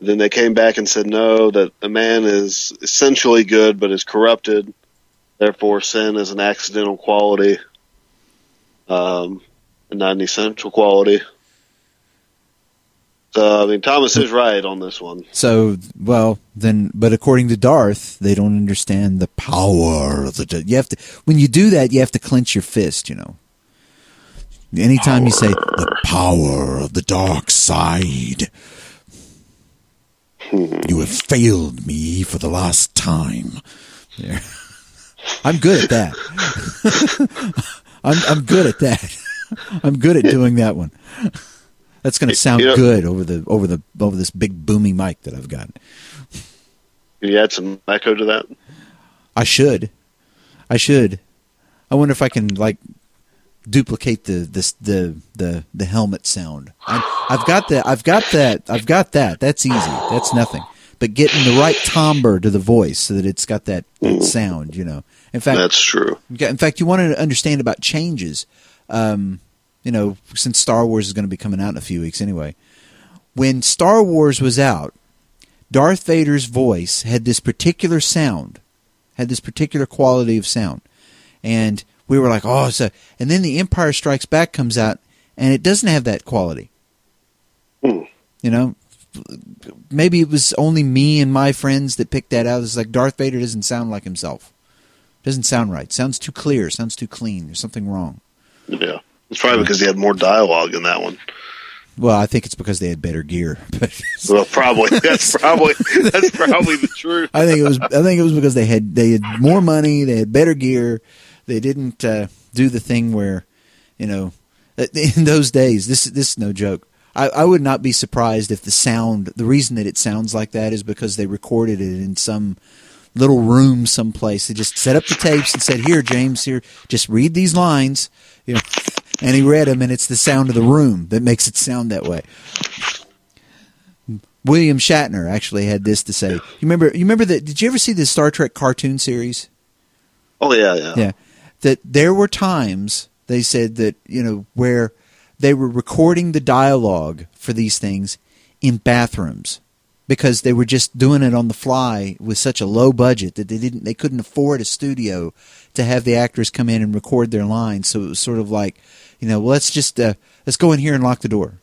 Then they came back and said no, that a man is essentially good but is corrupted. Therefore, sin is an accidental quality, um, and not an essential quality. So I mean, Thomas is right on this one. So, well, then, but according to Darth, they don't understand the power of the. You have to when you do that, you have to clench your fist. You know, Anytime you say the power of the dark side, you have failed me for the last time. I'm good at that. I'm I'm good at that. I'm good at doing that one. That's going to sound You know- good over the over the over this big booming mic that I've got. Can you add some echo to that? I should. I should. I wonder if I can like duplicate the this the the the helmet sound. I, I've got that. I've got that. I've got that. That's easy. That's nothing. But getting the right timbre to the voice so that it's got that, that sound, you know. In fact, That's true. in fact, you want to understand about changes. Um, you know, since Star Wars is going to be coming out in a few weeks anyway. When Star Wars was out, Darth Vader's voice had this particular sound, had this particular quality of sound, and we were like, "Oh!" So, and then the Empire Strikes Back comes out, and it doesn't have that quality. Hmm. You know, maybe it was only me and my friends that picked that out. It's like Darth Vader doesn't sound like himself. Doesn't sound right. Sounds too clear. Sounds too clean. There's something wrong. Yeah. It's probably because he had more dialogue in that one. Well, I think it's because they had better gear. Well, probably. That's probably that's probably the truth. I think it was. I think it was because they had they had more money. They had better gear. They didn't uh, do the thing where, you know, in those days. This this is no joke. I, I would not be surprised if the sound. The reason that it sounds like that is because they recorded it in some little room someplace. They just set up the tapes and said, "Here, James, here, just read these lines." You know, and he read them, and it's the sound of the room that makes it sound that way. William Shatner actually had this to say. You remember? You remember that? Did you ever see the Star Trek cartoon series? Oh yeah, yeah. Yeah, that there were times they said that you know where they were recording the dialogue for these things in bathrooms because they were just doing it on the fly with such a low budget that they didn't they couldn't afford a studio to have the actors come in and record their lines. So it was sort of like you know well, let's just uh, let's go in here and lock the door.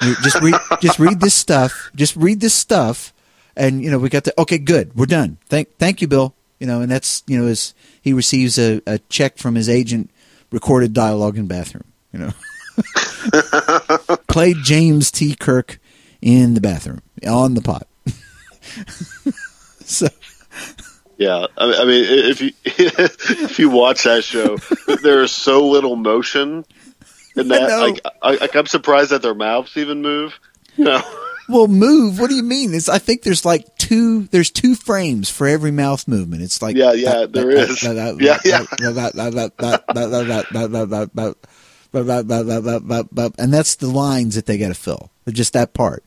Just read just read this stuff just read this stuff and you know we got the okay good we're done. Thank thank you bill. You know and that's you know as he receives a, a check from his agent recorded dialogue in bathroom you know played james t kirk in the bathroom on the pot so Yeah, I I mean, if you if you watch that show, there is so little motion in that. know. Like, I, I'm surprised that their mouths even move. You know, well move what do you mean it's i think there's like two there's two frames for every mouth movement it's like Yeah, yeah, there is. Yeah, yeah. and that's the lines that they got to fill They're just that part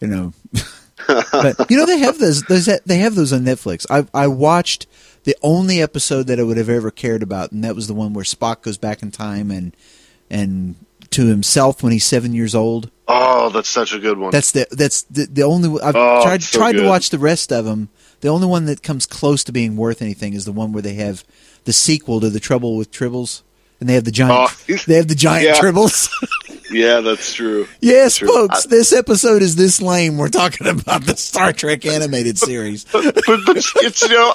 you know but you know they have those those they have those on netflix i i watched the only episode that i would have ever cared about and that was the one where spock goes back in time and and to himself when he's seven years old oh, that's such a good one. that's the that's the, the only I've Oh, tried so tried to watch the rest of them. The only one that comes close to being worth anything is the one where they have the sequel to the Trouble with Tribbles, and they have the giant Oh. they have the giant Yeah. Tribbles. yeah, that's true. yes, True. folks, this episode is this lame. We're talking about the Star Trek animated series. but, but it's you know,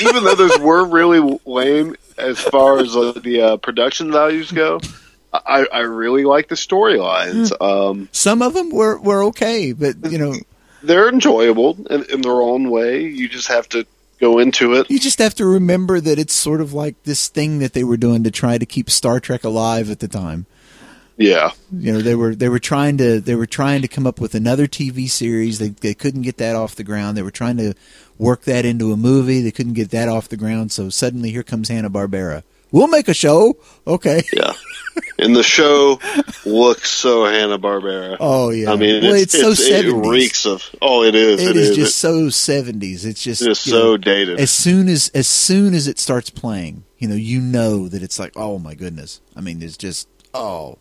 even though those were really lame as far as uh, the uh, production values go, I, I really like the storylines. Um, Some of them were were okay, but you know, they're enjoyable in, in their own way. You just have to go into it. you just have to remember that it's sort of like this thing that they were doing to try to keep Star Trek alive at the time. Yeah, you know they were they were trying to they were trying to come up with another TV series they they couldn't get that off the ground they were trying to work that into a movie they couldn't get that off the ground so suddenly here comes Hanna Barbera we'll make a show okay yeah. And the show looks so Hanna Barbera. oh yeah I mean, well it's, it's, so it's- it 70s reeks of. Oh, it is. it is just so 70s it's just It is so know, dated. as soon as as soon as it starts playing you know you know that it's like oh my goodness I mean it's just oh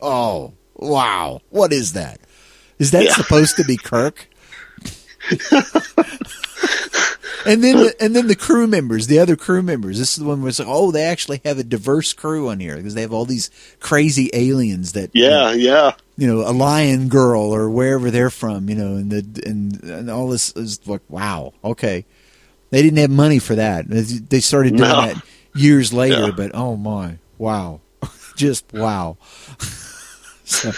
oh wow what is that is that Yeah. supposed to be Kirk and then the, and then the crew members, the other crew members. This is the one where it's like, oh, they actually have a diverse crew on here because they have all these crazy aliens that Yeah, yeah. you know, a lion girl or wherever they're from, you know, and the and, and all this is like, wow, okay. They didn't have money for that. They started doing No. that years later, Yeah. but oh my, wow. just wow. so,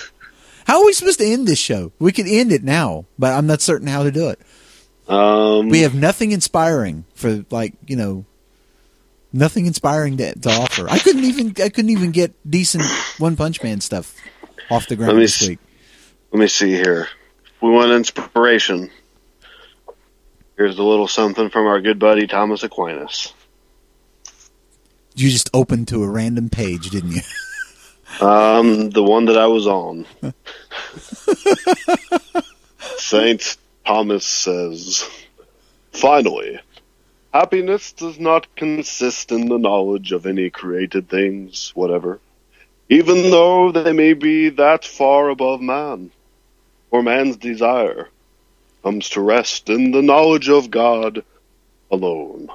how are we supposed to end this show? We could end it now, but I'm not certain how to do it. Um, We have nothing inspiring for like you know, nothing inspiring to, to offer. I couldn't even I couldn't even get decent One Punch Man stuff off the ground Let me this s- week. let me see here. If we want inspiration, here's a little something from our good buddy Thomas Aquinas. You just opened to a random page, didn't you? Um, the one that I was on. Saint Thomas says, Finally, happiness does not consist in the knowledge of any created things, whatever, even though they may be that far above man. For man's desire comes to rest in the knowledge of God alone.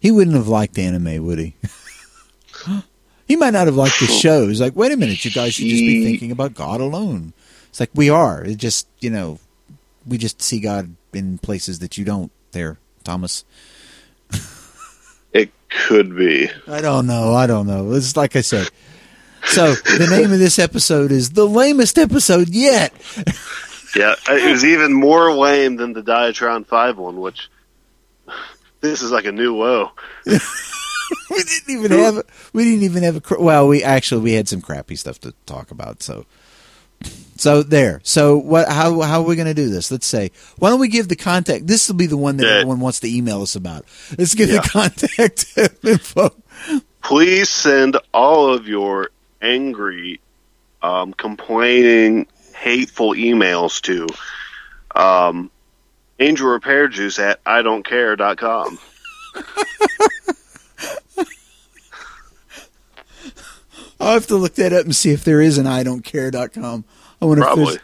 He wouldn't have liked anime, would he? he might not have liked the shows. Like, wait a minute, you guys should just be thinking about God alone. It's like we are. It just you know, we just see God in places that you don't. There, Thomas. It could be. I don't know. I don't know. It's like I said. So the name of this episode is the lamest episode yet. Yeah, it was even more lame than the Diatron 5 one, which this is like a new low. we didn't even have. We didn't even have a. Well, we actually we had some crappy stuff to talk about. So, so there. So what? How how are we going to do this? Let's say. Why don't we give the contact? This will be the one that Yeah. everyone wants to email us about. Let's give Yeah. the contact info. Please send all of your angry, um, complaining, hateful emails to um, Angel Repair Juice at I don't care.com. I'll have to look that up and see if there is an I don't care.com. I wonder if Probably. there's.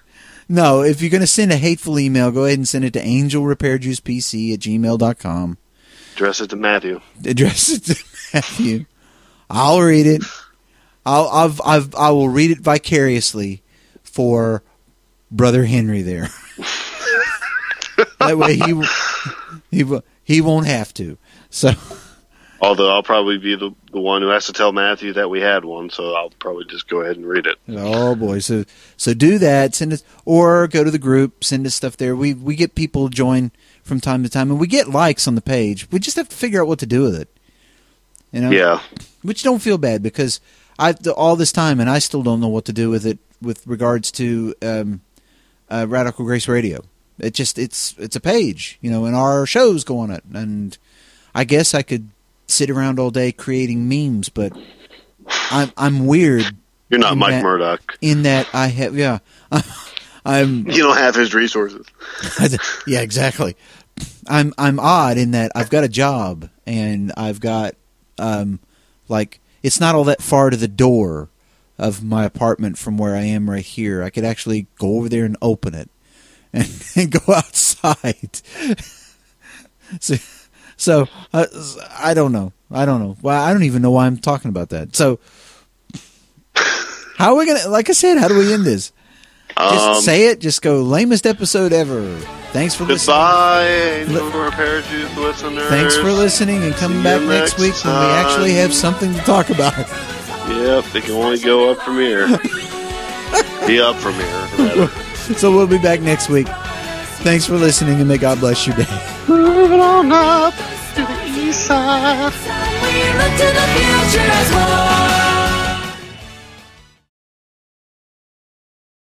No, if you're going to send a hateful email, go ahead and send it to angelrepairjuicepc at gmail.com. Address it to Matthew. address it to Matthew. I'll read it. I'll I've, I've I will read it vicariously for brother Henry there. that way he he he won't have to. So Although I'll probably be the, the one who has to tell Matthew that we had one, so I'll probably just go ahead and read it. oh boy, so so do that. Send us or go to the group. Send us stuff there. We we get people join from time to time, and we get likes on the page. We just have to figure out what to do with it. You know? Yeah. which don't feel bad because I all this time and I still don't know what to do with it with regards to um, uh, Radical Grace Radio. It just it's it's a page, you know, and our shows go on it, and I guess I could sit around all day creating memes, but I'm I'm weird You're not Mike that- Murdock. in that I have yeah, I'm You don't have his resources. yeah, exactly. I'm I'm odd in that I've got a job and I've got um like it's not all that far to the door of my apartment from where I am right here. I could actually go over there and open it and, and go outside. so so uh, I don't know. I don't know. Well, I don't even know why I'm talking about that. So how are we gonna? Like I said, how do we end this? Just Um, say it. Just go lamest episode ever. Thanks for listening. Goodbye, Repair Juice listeners. Thanks for listening and coming back next next week when we actually have something to talk about. Yep, it can only go up from here. Be up from here. So we'll be back next week. Thanks for listening and may God bless your day. Moving on up to the east side. We look to the future as one.